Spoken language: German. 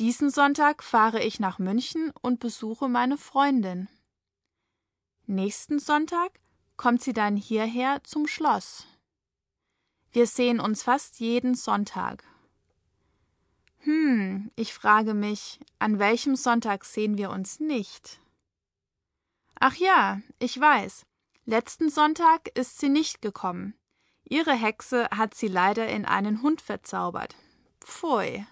Diesen Sonntag fahre ich nach München und besuche meine Freundin. Nächsten Sonntag kommt sie dann hierher zum Schloss. Wir sehen uns fast jeden Sonntag. Hm, ich frage mich, an welchem Sonntag sehen wir uns nicht? Ach ja, ich weiß. Letzten Sonntag ist sie nicht gekommen. Ihre Hexe hat sie leider in einen Hund verzaubert. Pfui.